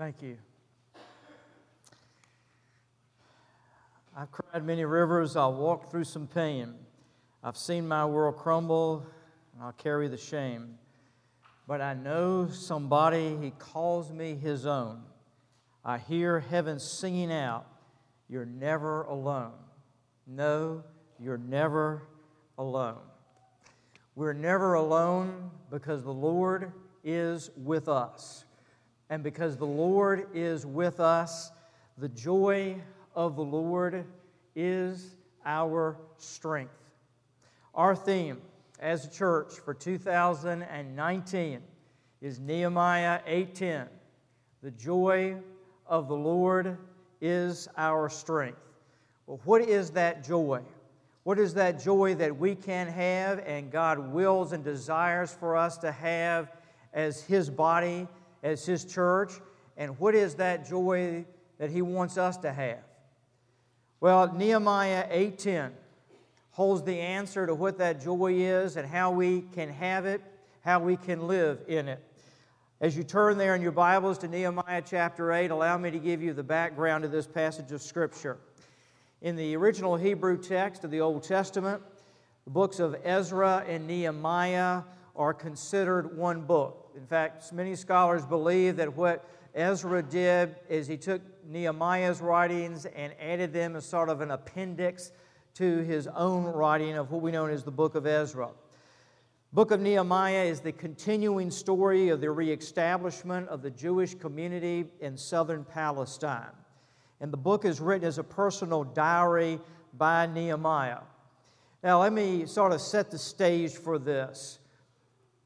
Thank you. I've cried many rivers. I've walked through some pain. I've seen my world crumble, and I'll carry the shame. But I know somebody, he calls me his own. I hear heaven singing out, You're never alone. No, you're never alone. We're never alone because the Lord is with us. And because the Lord is with us, the joy of the Lord is our strength. Our theme as a church for 2019 is Nehemiah 8:10. The joy of the Lord is our strength. Well, what is that joy? What is that joy that we can have and God wills and desires for us to have as His body, as His church? And what is that joy that He wants us to have? Well, Nehemiah 8:10 holds the answer to what that joy is and how we can have it, how we can live in it. As you turn there in your Bibles to Nehemiah chapter 8, allow me to give you the background of this passage of Scripture. In the original Hebrew text of the Old Testament, the books of Ezra and Nehemiah are considered one book. In fact, many scholars believe that what Ezra did is he took Nehemiah's writings and added them as sort of an appendix to his own writing of what we know as the book of Ezra. Book of Nehemiah is the continuing story of the reestablishment of the Jewish community in southern Palestine. And the book is written as a personal diary by Nehemiah. Now, let me sort of set the stage for this.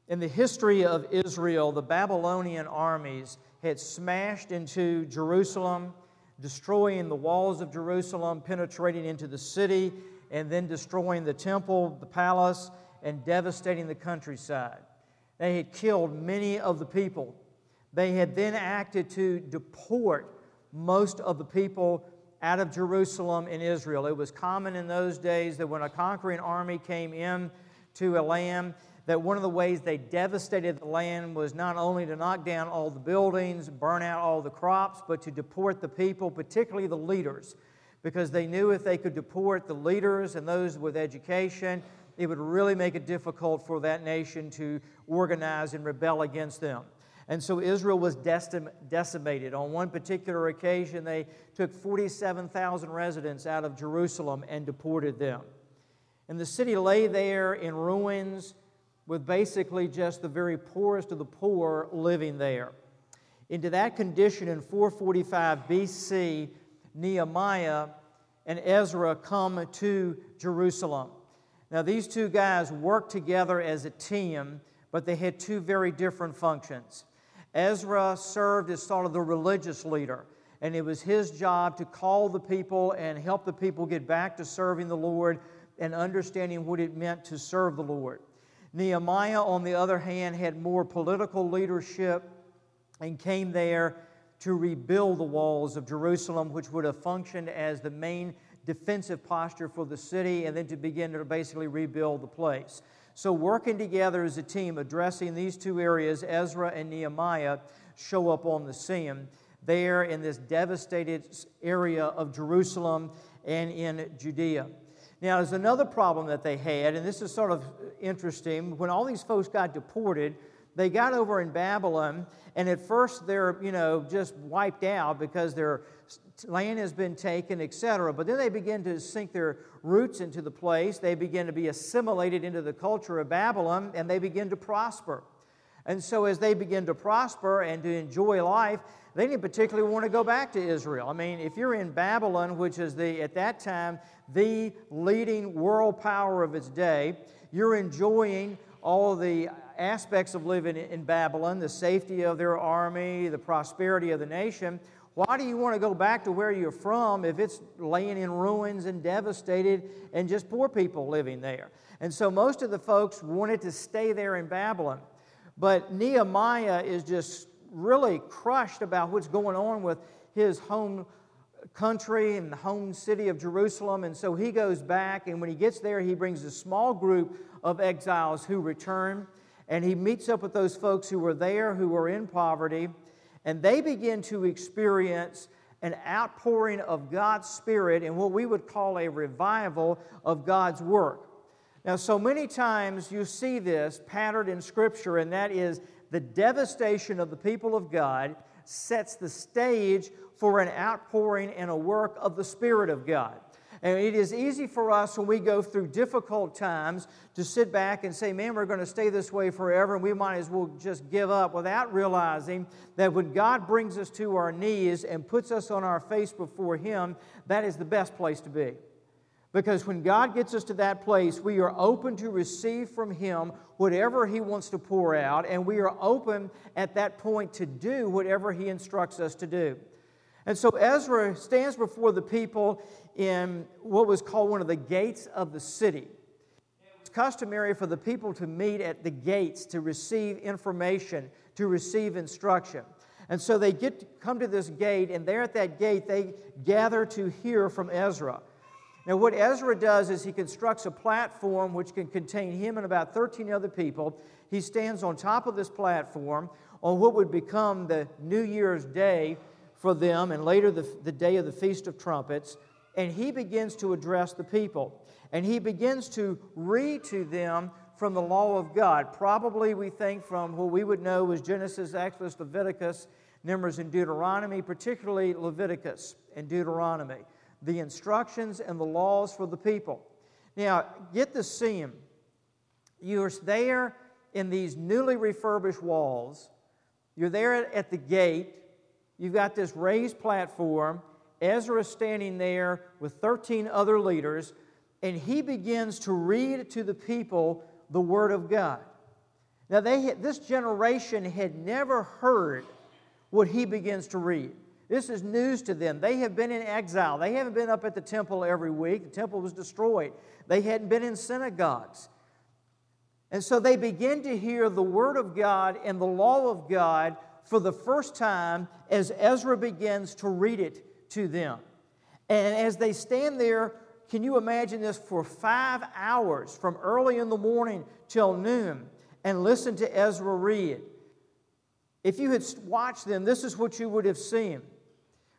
In the history of Israel, the Babylonian armies had smashed into Jerusalem, destroying the walls of Jerusalem, penetrating into the city, and then destroying the temple, the palace, and devastating the countryside. They had killed many of the people. They had then acted to deport most of the people out of Jerusalem in Israel. It was common in those days that when a conquering army came in to a land, that one of the ways they devastated the land was not only to knock down all the buildings, burn out all the crops, but to deport the people, particularly the leaders, because they knew if they could deport the leaders and those with education, it would really make it difficult for that nation to organize and rebel against them. And so Israel was decimated. On one particular occasion, they took 47,000 residents out of Jerusalem and deported them. And the city lay there in ruins with basically just the very poorest of the poor living there. Into that condition in 445 BC, Nehemiah and Ezra come to Jerusalem. Now, these two guys worked together as a team, but they had two very different functions. Ezra served as sort of the religious leader, and it was his job to call the people and help the people get back to serving the Lord and understanding what it meant to serve the Lord. Nehemiah, on the other hand, had more political leadership and came there to rebuild the walls of Jerusalem, which would have functioned as the main defensive posture for the city, and then to begin to basically rebuild the place. So, working together as a team, addressing these two areas, Ezra and Nehemiah show up on the scene there in this devastated area of Jerusalem and in Judea. Now, there's another problem that they had, and this is sort of interesting. When all these folks got deported, they got over in Babylon, and at first they're, you know, just wiped out because their land has been taken, etc. But then they begin to sink their roots into the place. They begin to be assimilated into the culture of Babylon, and they begin to prosper. And so, as they begin to prosper and to enjoy life, they didn't particularly want to go back to Israel. I mean, if you're in Babylon, which is the at that time the leading world power of its day, you're enjoying all the aspects of living in Babylon, the safety of their army, the prosperity of the nation. Why do you want to go back to where you're from if it's laying in ruins and devastated and just poor people living there? And so most of the folks wanted to stay there in Babylon. But Nehemiah is just really crushed about what's going on with his home country and the home city of Jerusalem. And so he goes back, and when he gets there, he brings a small group of exiles who return. And he meets up with those folks who were there, who were in poverty. and they begin to experience an outpouring of God's Spirit in what we would call a revival of God's work. Now, so many times you see this patterned in Scripture, and that is the devastation of the people of God sets the stage for an outpouring and a work of the Spirit of God. And it is easy for us when we go through difficult times to sit back and say, man, we're going to stay this way forever and we might as well just give up without realizing that when God brings us to our knees and puts us on our face before Him, that is the best place to be. Because when God gets us to that place, we are open to receive from Him whatever He wants to pour out, and we are open at that point to do whatever He instructs us to do. And so Ezra stands before the people in what was called one of the gates of the city. It was customary for the people to meet at the gates to receive information, to receive instruction. And so they get to come to this gate, and there at that gate, they gather to hear from Ezra. Now, what Ezra does is he constructs a platform which can contain him and about 13 other people. He stands on top of this platform on what would become the New Year's Day for them, and later the, the day of the Feast of Trumpets. And he begins to address the people. And he begins to read to them from the law of God. Probably, we think, from what we would know was Genesis, Exodus, Leviticus, Numbers, and Deuteronomy, particularly Leviticus and Deuteronomy. The instructions and the laws for the people. Now, get the scene. You're there in these newly refurbished walls. You're there at the gate You've got this raised platform. Ezra is standing there with 13 other leaders, and he begins to read to the people the Word of God. Now, they this generation had never heard what he begins to read. This is news to them. They have been in exile. They haven't been up at the temple every week. The temple was destroyed. They hadn't been in synagogues. And so they begin to hear the Word of God and the law of God for the first time as Ezra begins to read it to them. And as they stand there, can you imagine this for five hours from early in the morning till noon and listen to Ezra read? If you had watched them, this is what you would have seen.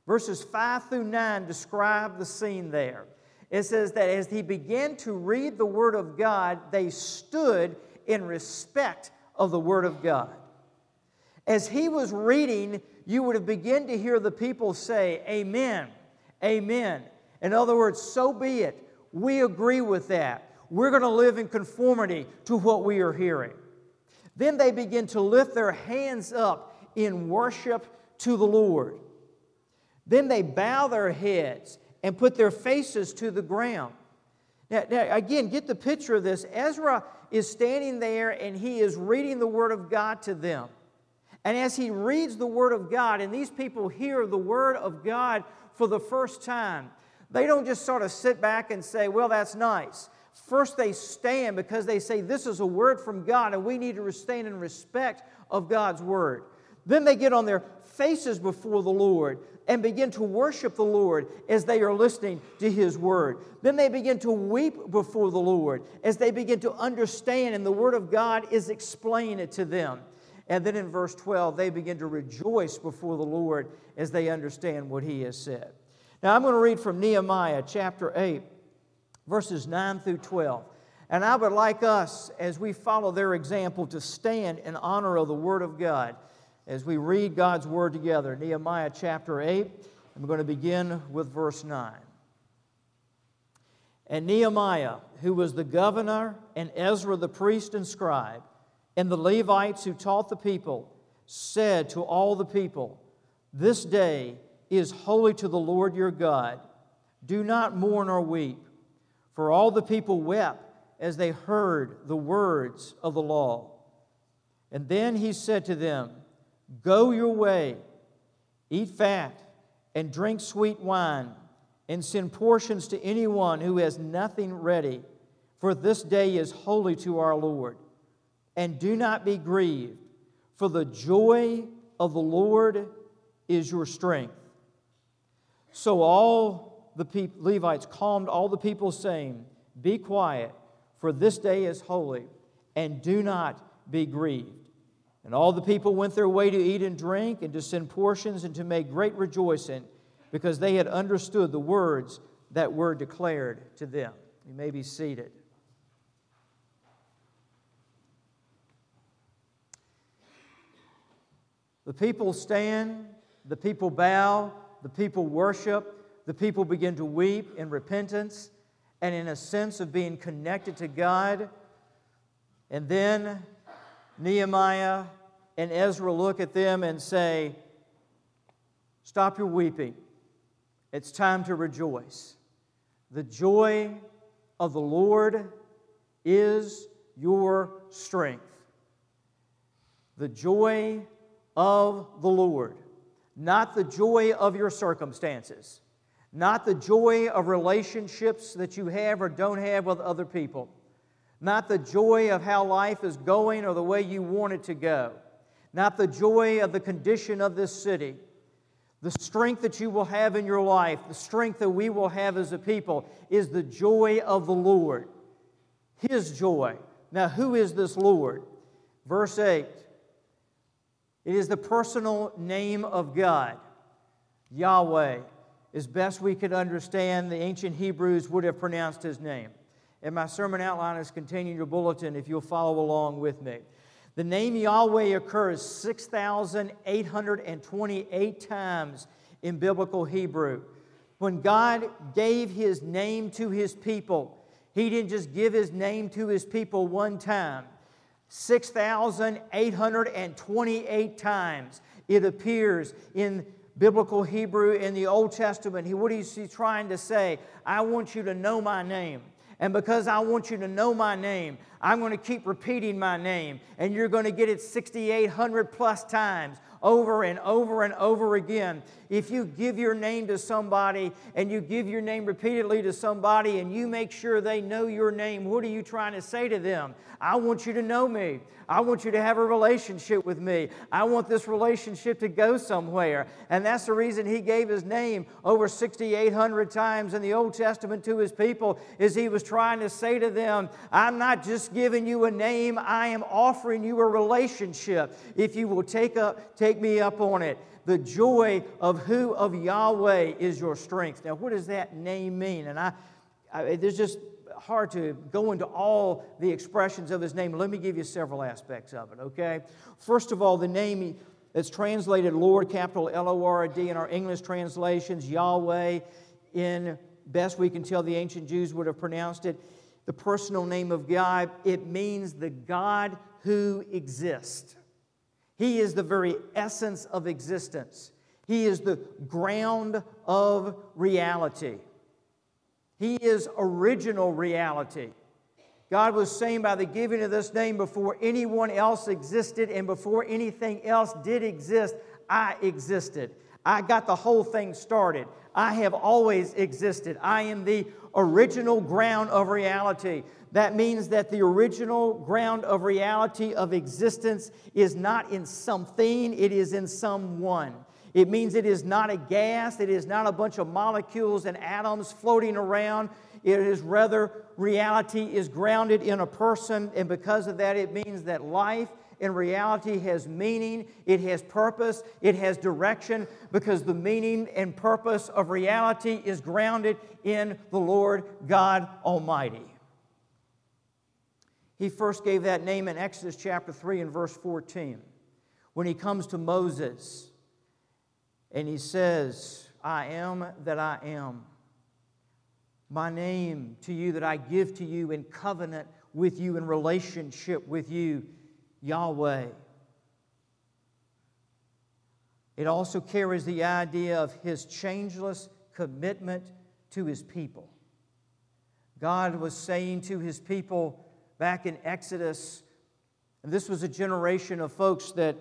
Verses 5 through 9 describe the scene there. It says that as he began to read the Word of God, they stood in respect of the Word of God. As he was reading, you would have begun to hear the people say, Amen, Amen. In other words, so be it. We agree with that. We're going to live in conformity to what we are hearing. Then they begin to lift their hands up in worship to the Lord. Then they bow their heads and put their faces to the ground. Now, now, again, get the picture of this. Ezra is standing there and he is reading the Word of God to them. And as he reads the Word of God, and these people hear the Word of God for the first time, they don't just sort of sit back and say, Well, that's nice. First, they stand because they say, This is a word from God, and we need to stand in respect of God's Word. Then they get on their faces before the Lord and begin to worship the Lord as they are listening to His Word. Then they begin to weep before the Lord as they begin to understand, and the Word of God is explaining it to them. And then in verse 12, they begin to rejoice before the Lord as they understand what he has said. Now I'm going to read from Nehemiah chapter 8, verses 9 through 12. And I would like us, as we follow their example, to stand in honor of the Word of God as we read God's Word together. Nehemiah chapter 8, and we're going to begin with verse 9. And Nehemiah, who was the governor, and Ezra the priest and scribe, and the Levites who taught the people said to all the people, This day is holy to the Lord your God. Do not mourn or weep. For all the people wept as they heard the words of the law. And then he said to them, Go your way, eat fat, and drink sweet wine, and send portions to anyone who has nothing ready, for this day is holy to our Lord and do not be grieved, for the joy of the Lord is your strength. So all the Levites calmed all the people, saying, Be quiet, for this day is holy, and do not be grieved. And all the people went their way to eat and drink, and to send portions, and to make great rejoicing, because they had understood the words that were declared to them. You may be seated. The people stand, the people bow, the people worship, the people begin to weep in repentance and in a sense of being connected to God. And then Nehemiah and Ezra look at them and say, Stop your weeping. It's time to rejoice. The joy of the Lord is your strength. The joy of the Lord, not the joy of your circumstances, not the joy of relationships that you have or don't have with other people not the joy of how life is going or the way you want it to go, not the joy of the condition of this city. The strength that you will have in your life, the strength that we will have as a people, is the joy of the Lord. His joy. Now, who is this Lord? Verse 8 it is the personal name of God, Yahweh. As best we could understand, the ancient Hebrews would have pronounced his name. And my sermon outline is contained in your bulletin if you'll follow along with me. The name Yahweh occurs 6,828 times in biblical Hebrew. When God gave his name to his people, he didn't just give his name to his people one time. 6,828 times it appears in biblical Hebrew in the Old Testament. What is he trying to say? I want you to know my name. And because I want you to know my name, I'm going to keep repeating my name. And you're going to get it 6,800 plus times over and over and over again. If you give your name to somebody and you give your name repeatedly to somebody and you make sure they know your name, what are you trying to say to them? I want you to know me. I want you to have a relationship with me. I want this relationship to go somewhere. And that's the reason he gave his name over 6,800 times in the Old Testament to his people, is he was trying to say to them, I'm not just giving you a name, I am offering you a relationship. If you will take, up, take me up on it. The joy of who of Yahweh is your strength. Now, what does that name mean? And I, I there's just hard to go into all the expressions of his name. Let me give you several aspects of it, okay? First of all, the name that's translated Lord, capital L O R D in our English translations, Yahweh, in best we can tell the ancient Jews would have pronounced it, the personal name of God, it means the God who exists. He is the very essence of existence. He is the ground of reality. He is original reality. God was saying by the giving of this name before anyone else existed and before anything else did exist, I existed. I got the whole thing started. I have always existed. I am the original ground of reality. That means that the original ground of reality of existence is not in something, it is in someone. It means it is not a gas, it is not a bunch of molecules and atoms floating around. It is rather reality is grounded in a person, and because of that, it means that life in reality has meaning, it has purpose, it has direction, because the meaning and purpose of reality is grounded in the Lord God Almighty. He first gave that name in Exodus chapter 3 and verse 14 when he comes to Moses and he says, I am that I am. My name to you that I give to you in covenant with you, in relationship with you, Yahweh. It also carries the idea of his changeless commitment to his people. God was saying to his people back in Exodus, and this was a generation of folks that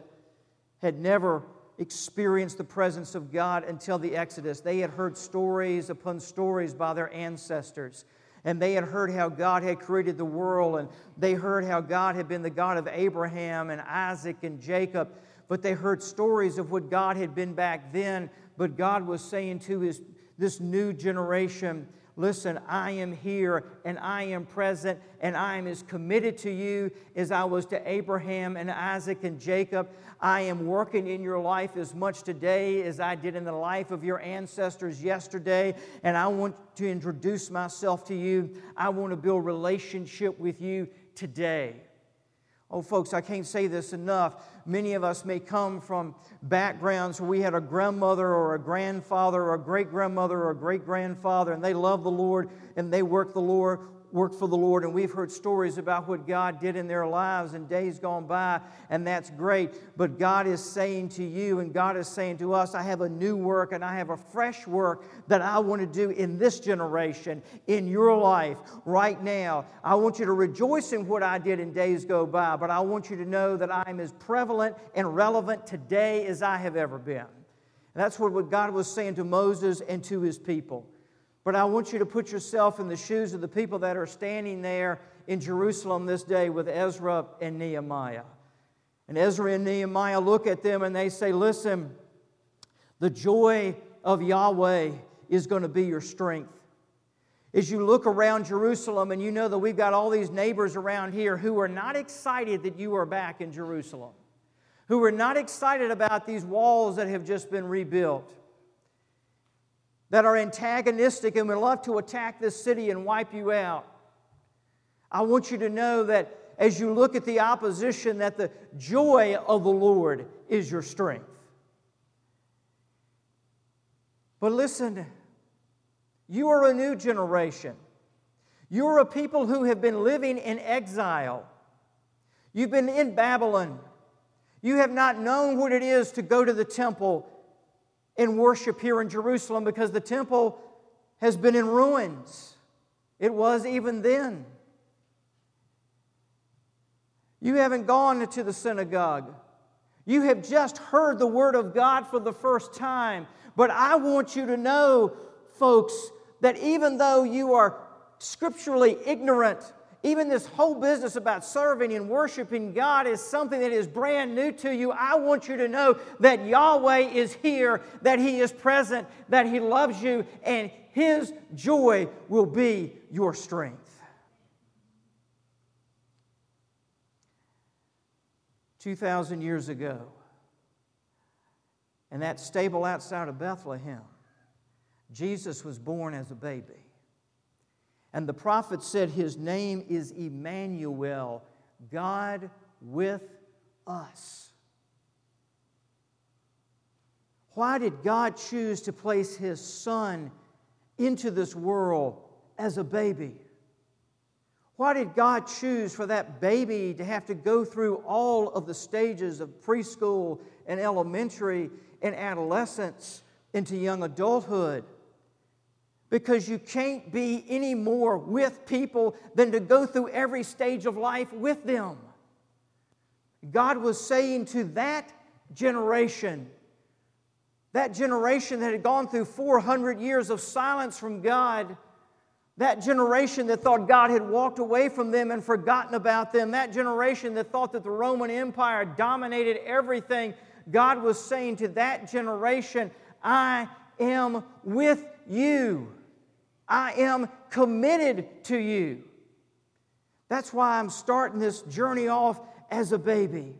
had never experienced the presence of God until the Exodus. They had heard stories upon stories by their ancestors. And they had heard how God had created the world, and they heard how God had been the God of Abraham and Isaac and Jacob. But they heard stories of what God had been back then. But God was saying to his, this new generation, Listen, I am here and I am present and I am as committed to you as I was to Abraham and Isaac and Jacob. I am working in your life as much today as I did in the life of your ancestors yesterday. And I want to introduce myself to you. I want to build relationship with you today. Oh, folks, I can't say this enough. Many of us may come from backgrounds where we had a grandmother or a grandfather or a great grandmother or a great grandfather, and they loved the Lord and they worked the Lord worked for the Lord, and we've heard stories about what God did in their lives in days gone by, and that's great. But God is saying to you, and God is saying to us, I have a new work and I have a fresh work that I want to do in this generation, in your life, right now. I want you to rejoice in what I did in days go by, but I want you to know that I'm as prevalent and relevant today as I have ever been. And that's what God was saying to Moses and to his people. But I want you to put yourself in the shoes of the people that are standing there in Jerusalem this day with Ezra and Nehemiah. And Ezra and Nehemiah look at them and they say, Listen, the joy of Yahweh is going to be your strength. As you look around Jerusalem and you know that we've got all these neighbors around here who are not excited that you are back in Jerusalem, who are not excited about these walls that have just been rebuilt that are antagonistic and would love to attack this city and wipe you out. I want you to know that as you look at the opposition that the joy of the Lord is your strength. But listen, you are a new generation. You're a people who have been living in exile. You've been in Babylon. You have not known what it is to go to the temple in worship here in Jerusalem because the temple has been in ruins. It was even then. You haven't gone to the synagogue. You have just heard the word of God for the first time. But I want you to know, folks, that even though you are scripturally ignorant, even this whole business about serving and worshiping God is something that is brand new to you. I want you to know that Yahweh is here, that He is present, that He loves you, and His joy will be your strength. Two thousand years ago, in that stable outside of Bethlehem, Jesus was born as a baby. And the prophet said, His name is Emmanuel, God with us. Why did God choose to place His Son into this world as a baby? Why did God choose for that baby to have to go through all of the stages of preschool and elementary and adolescence into young adulthood? Because you can't be any more with people than to go through every stage of life with them. God was saying to that generation, that generation that had gone through 400 years of silence from God, that generation that thought God had walked away from them and forgotten about them, that generation that thought that the Roman Empire dominated everything, God was saying to that generation, I am with you. I am committed to you. That's why I'm starting this journey off as a baby.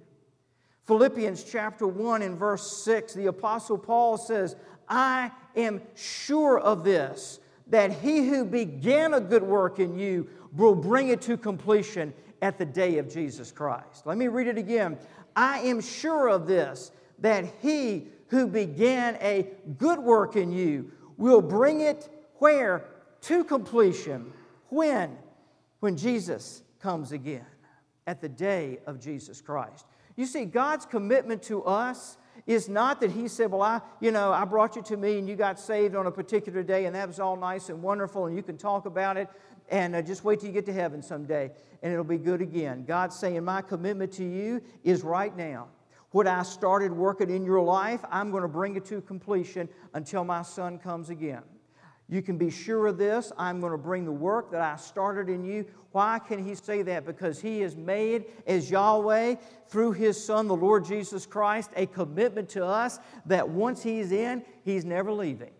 Philippians chapter 1 and verse 6, the Apostle Paul says, I am sure of this, that he who began a good work in you will bring it to completion at the day of Jesus Christ. Let me read it again. I am sure of this, that he who began a good work in you will bring it where? To completion. When? When Jesus comes again, at the day of Jesus Christ. You see, God's commitment to us is not that He said, Well, I, you know, I brought you to me and you got saved on a particular day, and that was all nice and wonderful, and you can talk about it, and uh, just wait till you get to heaven someday, and it'll be good again. God's saying, My commitment to you is right now. What I started working in your life, I'm going to bring it to completion until my son comes again. You can be sure of this. I'm going to bring the work that I started in you. Why can he say that? Because he has made, as Yahweh, through his Son, the Lord Jesus Christ, a commitment to us that once he's in, he's never leaving.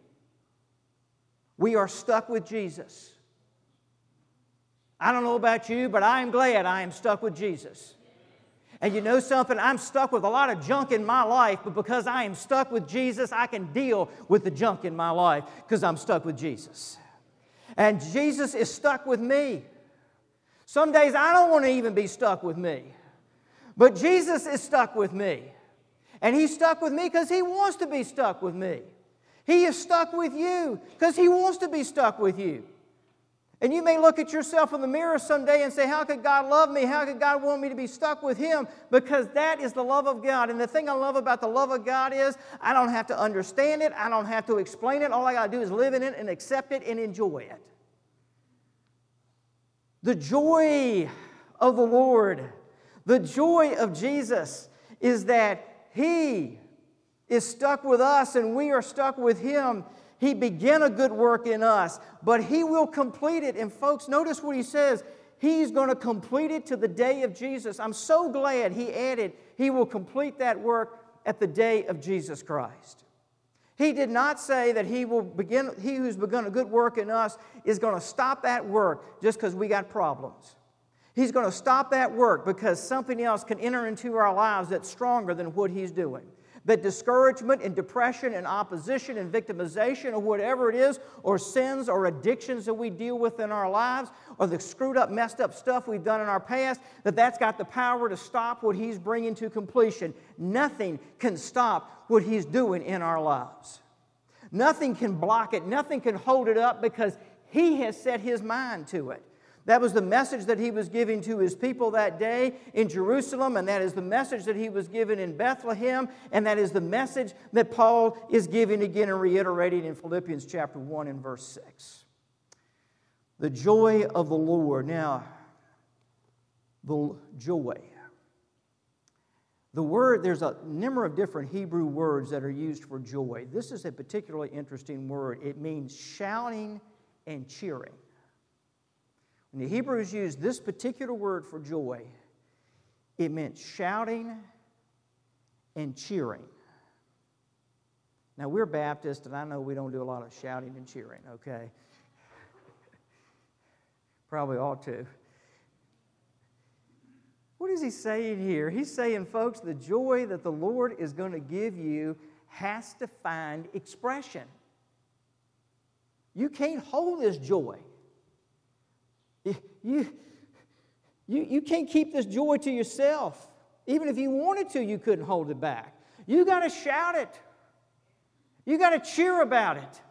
We are stuck with Jesus. I don't know about you, but I am glad I am stuck with Jesus. And you know something? I'm stuck with a lot of junk in my life, but because I am stuck with Jesus, I can deal with the junk in my life because I'm stuck with Jesus. And Jesus is stuck with me. Some days I don't want to even be stuck with me, but Jesus is stuck with me. And He's stuck with me because He wants to be stuck with me. He is stuck with you because He wants to be stuck with you. And you may look at yourself in the mirror someday and say, How could God love me? How could God want me to be stuck with Him? Because that is the love of God. And the thing I love about the love of God is I don't have to understand it, I don't have to explain it. All I got to do is live in it and accept it and enjoy it. The joy of the Lord, the joy of Jesus is that He is stuck with us and we are stuck with Him. He began a good work in us, but He will complete it. And folks, notice what He says. He's going to complete it to the day of Jesus. I'm so glad He added, He will complete that work at the day of Jesus Christ. He did not say that he will begin, he who's begun a good work in us is going to stop that work just because we got problems. He's going to stop that work because something else can enter into our lives that's stronger than what he's doing that discouragement and depression and opposition and victimization or whatever it is, or sins or addictions that we deal with in our lives, or the screwed up, messed up stuff we've done in our past, that that's got the power to stop what He's bringing to completion. Nothing can stop what He's doing in our lives. Nothing can block it, nothing can hold it up because He has set His mind to it. That was the message that he was giving to his people that day in Jerusalem, and that is the message that he was given in Bethlehem, and that is the message that Paul is giving again and reiterating in Philippians chapter 1 and verse 6. The joy of the Lord. Now, the joy. The word, there's a number of different Hebrew words that are used for joy. This is a particularly interesting word. It means shouting and cheering. The Hebrews used this particular word for joy, it meant shouting and cheering. Now, we're Baptists, and I know we don't do a lot of shouting and cheering, okay? Probably ought to. What is he saying here? He's saying, folks, the joy that the Lord is going to give you has to find expression. You can't hold this joy. You, you, you can't keep this joy to yourself. Even if you wanted to, you couldn't hold it back. You got to shout it. You got to cheer about it.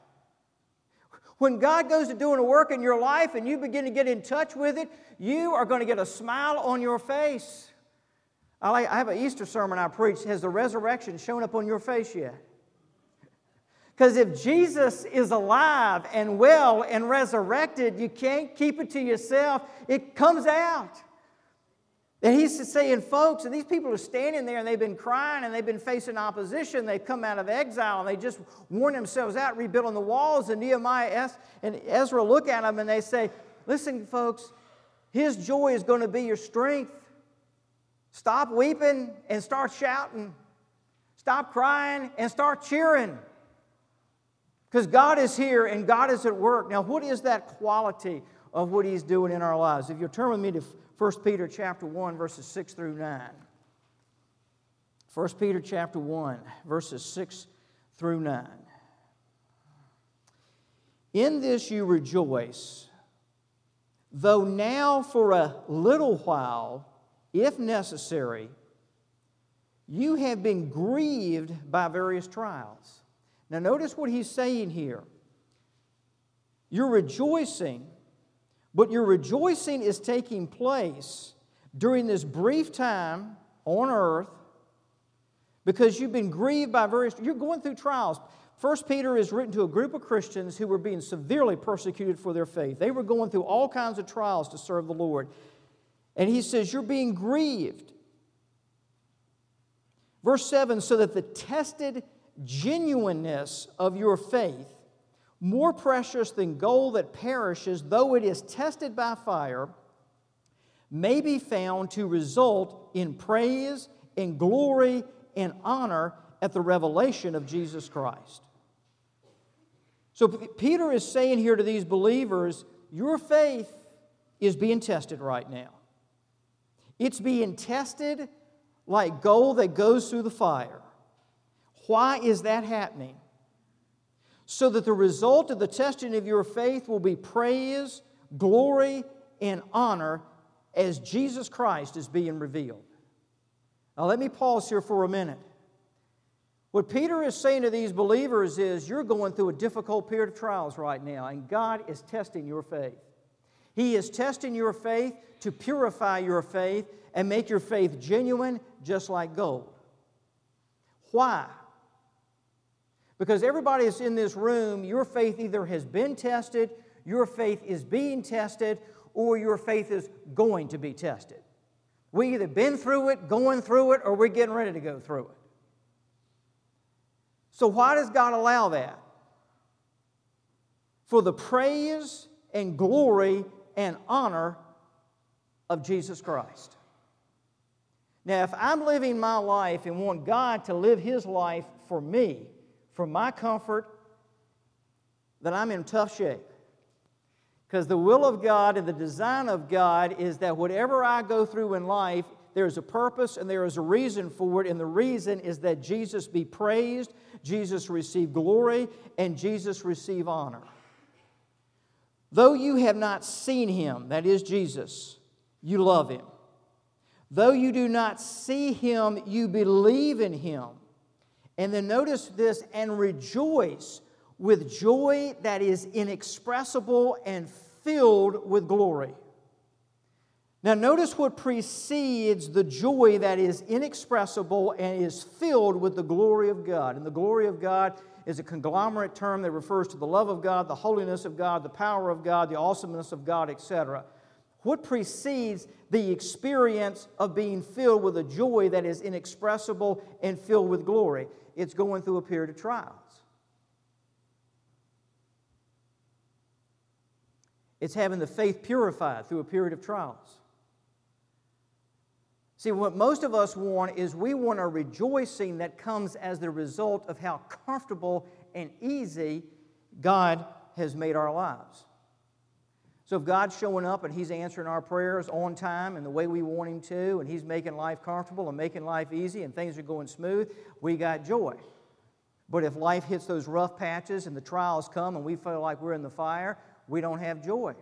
When God goes to doing a work in your life and you begin to get in touch with it, you are going to get a smile on your face. I, like, I have an Easter sermon I preached. Has the resurrection shown up on your face yet? Because if Jesus is alive and well and resurrected, you can't keep it to yourself. It comes out. And he's saying, folks, and these people are standing there and they've been crying and they've been facing opposition. They've come out of exile and they just worn themselves out rebuilding the walls. And Nehemiah and Ezra look at them and they say, Listen, folks, his joy is going to be your strength. Stop weeping and start shouting. Stop crying and start cheering. Because God is here and God is at work. Now, what is that quality of what He's doing in our lives? If you'll turn with me to 1 Peter chapter 1, verses 6 through 9. 1 Peter chapter 1, verses 6 through 9. In this you rejoice, though now for a little while, if necessary, you have been grieved by various trials now, notice what he's saying here. You're rejoicing, but your rejoicing is taking place during this brief time on earth because you've been grieved by various, you're going through trials. First Peter is written to a group of Christians who were being severely persecuted for their faith. They were going through all kinds of trials to serve the Lord. And he says, You're being grieved. Verse 7 so that the tested genuineness of your faith, more precious than gold that perishes, though it is tested by fire, may be found to result in praise and glory and honor at the revelation of Jesus Christ. So Peter is saying here to these believers, your faith is being tested right now. It's being tested like gold that goes through the fire. Why is that happening? So that the result of the testing of your faith will be praise, glory, and honor as Jesus Christ is being revealed. Now, let me pause here for a minute. What Peter is saying to these believers is you're going through a difficult period of trials right now, and God is testing your faith. He is testing your faith to purify your faith and make your faith genuine, just like gold. Why? Because everybody that's in this room, your faith either has been tested, your faith is being tested, or your faith is going to be tested. We either been through it, going through it, or we're getting ready to go through it. So, why does God allow that? For the praise and glory and honor of Jesus Christ. Now, if I'm living my life and want God to live His life for me, for my comfort, that I'm in tough shape. Because the will of God and the design of God is that whatever I go through in life, there's a purpose and there is a reason for it, and the reason is that Jesus be praised, Jesus receive glory, and Jesus receive honor. Though you have not seen him, that is Jesus, you love him. Though you do not see him, you believe in him. And then notice this and rejoice with joy that is inexpressible and filled with glory. Now, notice what precedes the joy that is inexpressible and is filled with the glory of God. And the glory of God is a conglomerate term that refers to the love of God, the holiness of God, the power of God, the awesomeness of God, etc. What precedes the experience of being filled with a joy that is inexpressible and filled with glory? It's going through a period of trials. It's having the faith purified through a period of trials. See, what most of us want is we want a rejoicing that comes as the result of how comfortable and easy God has made our lives. So if God's showing up and He's answering our prayers on time and the way we want Him to, and He's making life comfortable and making life easy and things are going smooth, we got joy. But if life hits those rough patches and the trials come and we feel like we're in the fire, we don't have joy.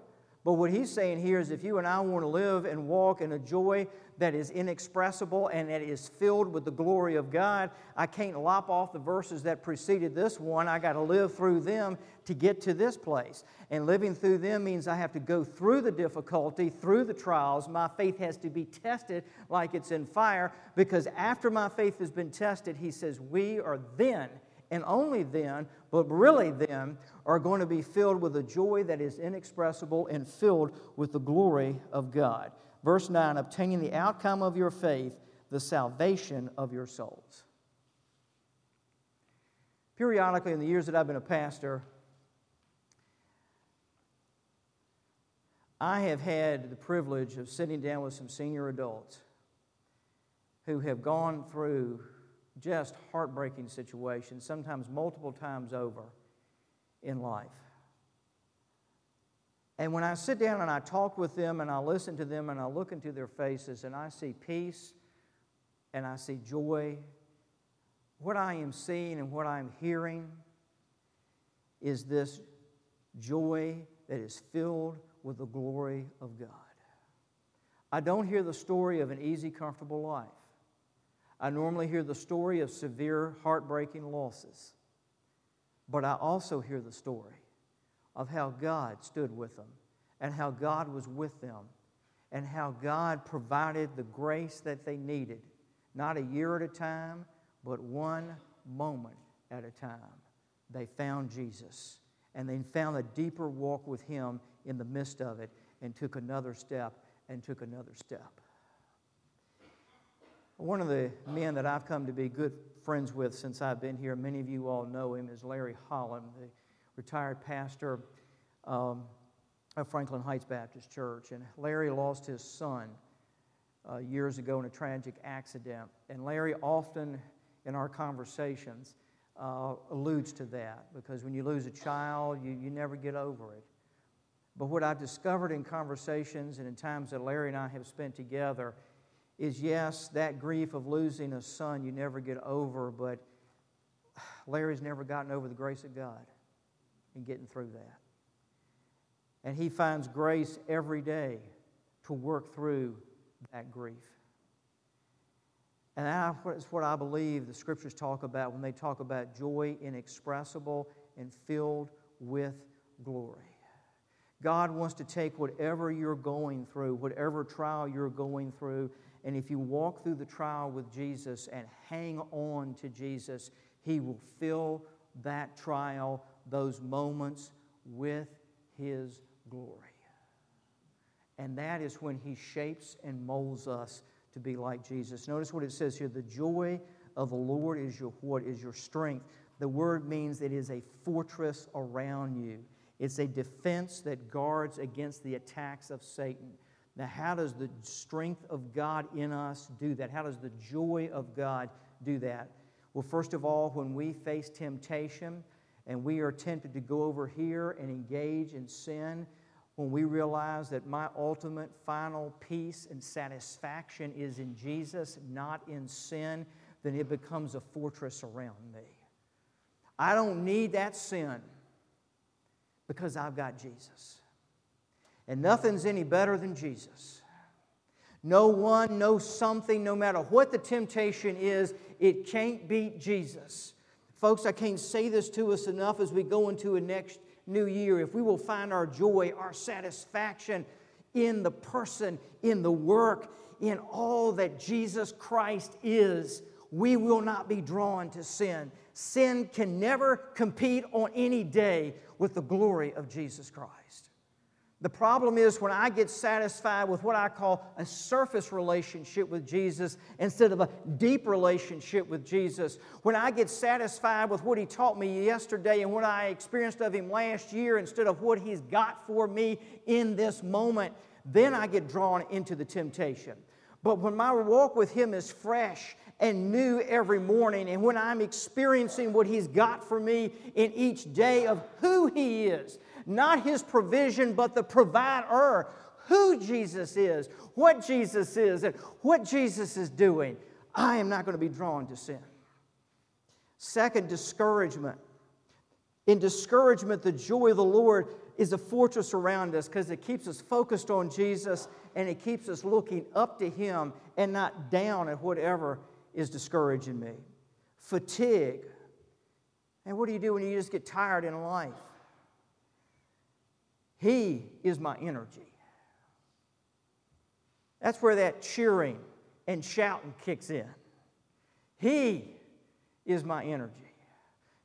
But what he's saying here is if you and I want to live and walk in a joy that is inexpressible and that is filled with the glory of God, I can't lop off the verses that preceded this one. I got to live through them to get to this place. And living through them means I have to go through the difficulty, through the trials. My faith has to be tested like it's in fire because after my faith has been tested, he says, we are then and only then, but really then, are going to be filled with a joy that is inexpressible and filled with the glory of God. Verse 9 obtaining the outcome of your faith, the salvation of your souls. Periodically, in the years that I've been a pastor, I have had the privilege of sitting down with some senior adults who have gone through just heartbreaking situations, sometimes multiple times over in life. And when I sit down and I talk with them and I listen to them and I look into their faces and I see peace and I see joy, what I am seeing and what I'm hearing is this joy that is filled with the glory of God. I don't hear the story of an easy, comfortable life. I normally hear the story of severe, heartbreaking losses. But I also hear the story of how God stood with them and how God was with them and how God provided the grace that they needed, not a year at a time, but one moment at a time. They found Jesus and they found a deeper walk with Him in the midst of it and took another step and took another step. One of the men that I've come to be good friends with since I've been here, many of you all know him, is Larry Holland, the retired pastor um, of Franklin Heights Baptist Church. And Larry lost his son uh, years ago in a tragic accident. And Larry often, in our conversations, uh, alludes to that because when you lose a child, you, you never get over it. But what I've discovered in conversations and in times that Larry and I have spent together is yes, that grief of losing a son you never get over, but Larry's never gotten over the grace of God in getting through that. And he finds grace every day to work through that grief. And that's what I believe the scriptures talk about when they talk about joy inexpressible and filled with glory. God wants to take whatever you're going through, whatever trial you're going through, and if you walk through the trial with Jesus and hang on to Jesus, He will fill that trial, those moments, with His glory. And that is when He shapes and molds us to be like Jesus. Notice what it says here the joy of the Lord is your what? Is your strength. The word means it is a fortress around you. It's a defense that guards against the attacks of Satan. Now, how does the strength of God in us do that? How does the joy of God do that? Well, first of all, when we face temptation and we are tempted to go over here and engage in sin, when we realize that my ultimate final peace and satisfaction is in Jesus, not in sin, then it becomes a fortress around me. I don't need that sin because I've got Jesus. And nothing's any better than Jesus. No one, no something, no matter what the temptation is, it can't beat Jesus. Folks, I can't say this to us enough as we go into a next new year. If we will find our joy, our satisfaction in the person, in the work, in all that Jesus Christ is, we will not be drawn to sin. Sin can never compete on any day with the glory of Jesus Christ. The problem is when I get satisfied with what I call a surface relationship with Jesus instead of a deep relationship with Jesus. When I get satisfied with what He taught me yesterday and what I experienced of Him last year instead of what He's got for me in this moment, then I get drawn into the temptation. But when my walk with Him is fresh and new every morning, and when I'm experiencing what He's got for me in each day of who He is, not his provision, but the provider, who Jesus is, what Jesus is, and what Jesus is doing, I am not going to be drawn to sin. Second, discouragement. In discouragement, the joy of the Lord is a fortress around us because it keeps us focused on Jesus and it keeps us looking up to Him and not down at whatever is discouraging me. Fatigue. And what do you do when you just get tired in life? He is my energy. That's where that cheering and shouting kicks in. He is my energy.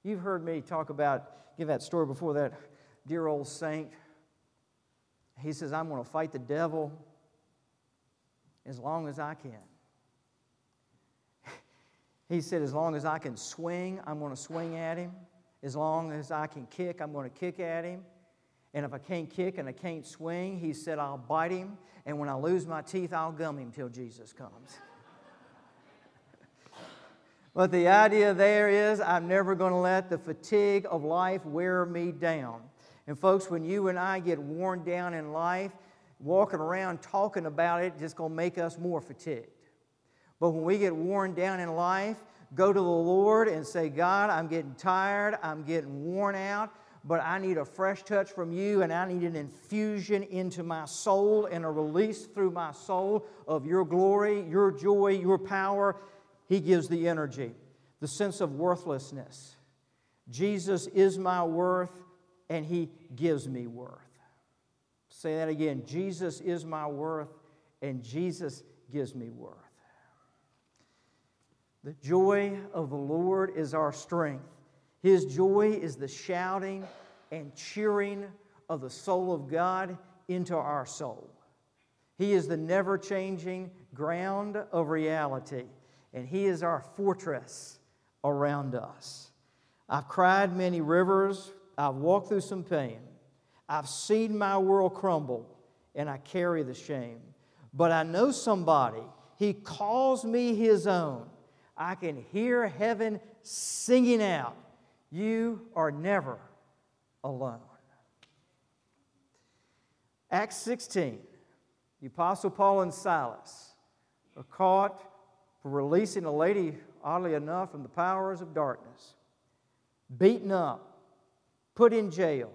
You've heard me talk about, give that story before that dear old saint. He says, I'm going to fight the devil as long as I can. He said, as long as I can swing, I'm going to swing at him. As long as I can kick, I'm going to kick at him. And if I can't kick and I can't swing, he said, I'll bite him. And when I lose my teeth, I'll gum him till Jesus comes. but the idea there is, I'm never going to let the fatigue of life wear me down. And folks, when you and I get worn down in life, walking around talking about it just going to make us more fatigued. But when we get worn down in life, go to the Lord and say, God, I'm getting tired, I'm getting worn out but I need a fresh touch from you, and I need an infusion into my soul and a release through my soul of your glory, your joy, your power. He gives the energy, the sense of worthlessness. Jesus is my worth, and He gives me worth. Say that again Jesus is my worth, and Jesus gives me worth. The joy of the Lord is our strength. His joy is the shouting and cheering of the soul of God into our soul. He is the never changing ground of reality, and He is our fortress around us. I've cried many rivers, I've walked through some pain, I've seen my world crumble, and I carry the shame. But I know somebody, He calls me His own. I can hear heaven singing out You are never alone. Acts 16, the Apostle Paul and Silas are caught for releasing a lady, oddly enough, from the powers of darkness, beaten up, put in jail,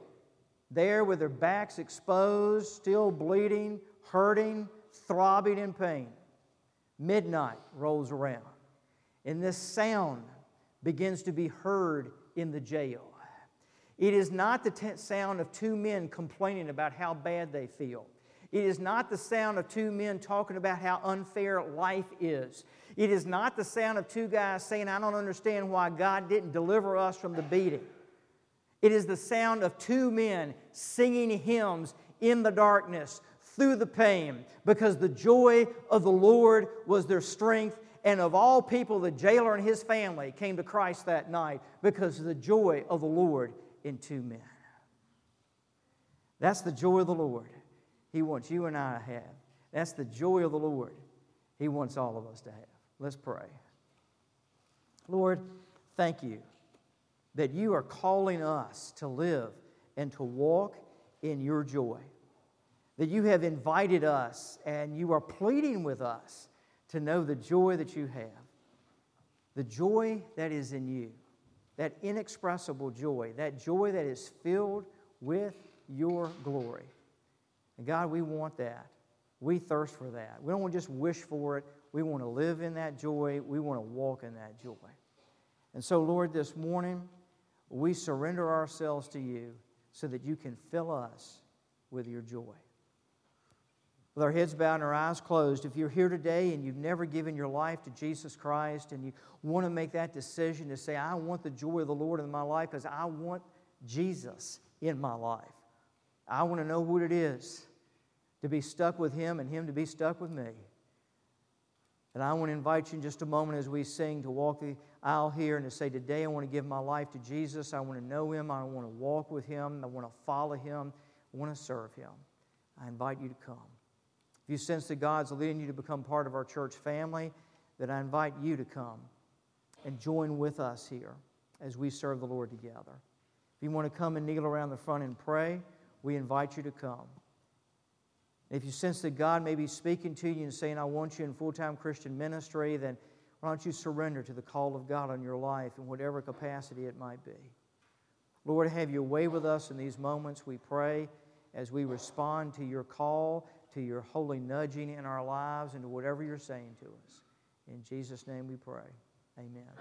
there with their backs exposed, still bleeding, hurting, throbbing in pain. Midnight rolls around, and this sound begins to be heard in the jail. It is not the sound of two men complaining about how bad they feel. It is not the sound of two men talking about how unfair life is. It is not the sound of two guys saying, I don't understand why God didn't deliver us from the beating. It is the sound of two men singing hymns in the darkness through the pain because the joy of the Lord was their strength. And of all people, the jailer and his family came to Christ that night because of the joy of the Lord in two men. That's the joy of the Lord. He wants you and I to have. That's the joy of the Lord. He wants all of us to have. Let's pray. Lord, thank you that you are calling us to live and to walk in your joy. That you have invited us and you are pleading with us to know the joy that you have, the joy that is in you, that inexpressible joy, that joy that is filled with your glory. And God, we want that. We thirst for that. We don't want to just wish for it. We want to live in that joy. We want to walk in that joy. And so, Lord, this morning, we surrender ourselves to you so that you can fill us with your joy. With our heads bowed and our eyes closed, if you're here today and you've never given your life to Jesus Christ and you want to make that decision to say, I want the joy of the Lord in my life because I want Jesus in my life, I want to know what it is to be stuck with Him and Him to be stuck with me. And I want to invite you in just a moment as we sing to walk the aisle here and to say, Today I want to give my life to Jesus. I want to know Him. I want to walk with Him. I want to follow Him. I want to serve Him. I invite you to come. If you sense that God's leading you to become part of our church family, then I invite you to come and join with us here as we serve the Lord together. If you want to come and kneel around the front and pray, we invite you to come. If you sense that God may be speaking to you and saying, I want you in full time Christian ministry, then why don't you surrender to the call of God on your life in whatever capacity it might be? Lord, have your way with us in these moments, we pray, as we respond to your call to your holy nudging in our lives and to whatever you're saying to us. In Jesus' name we pray. Amen.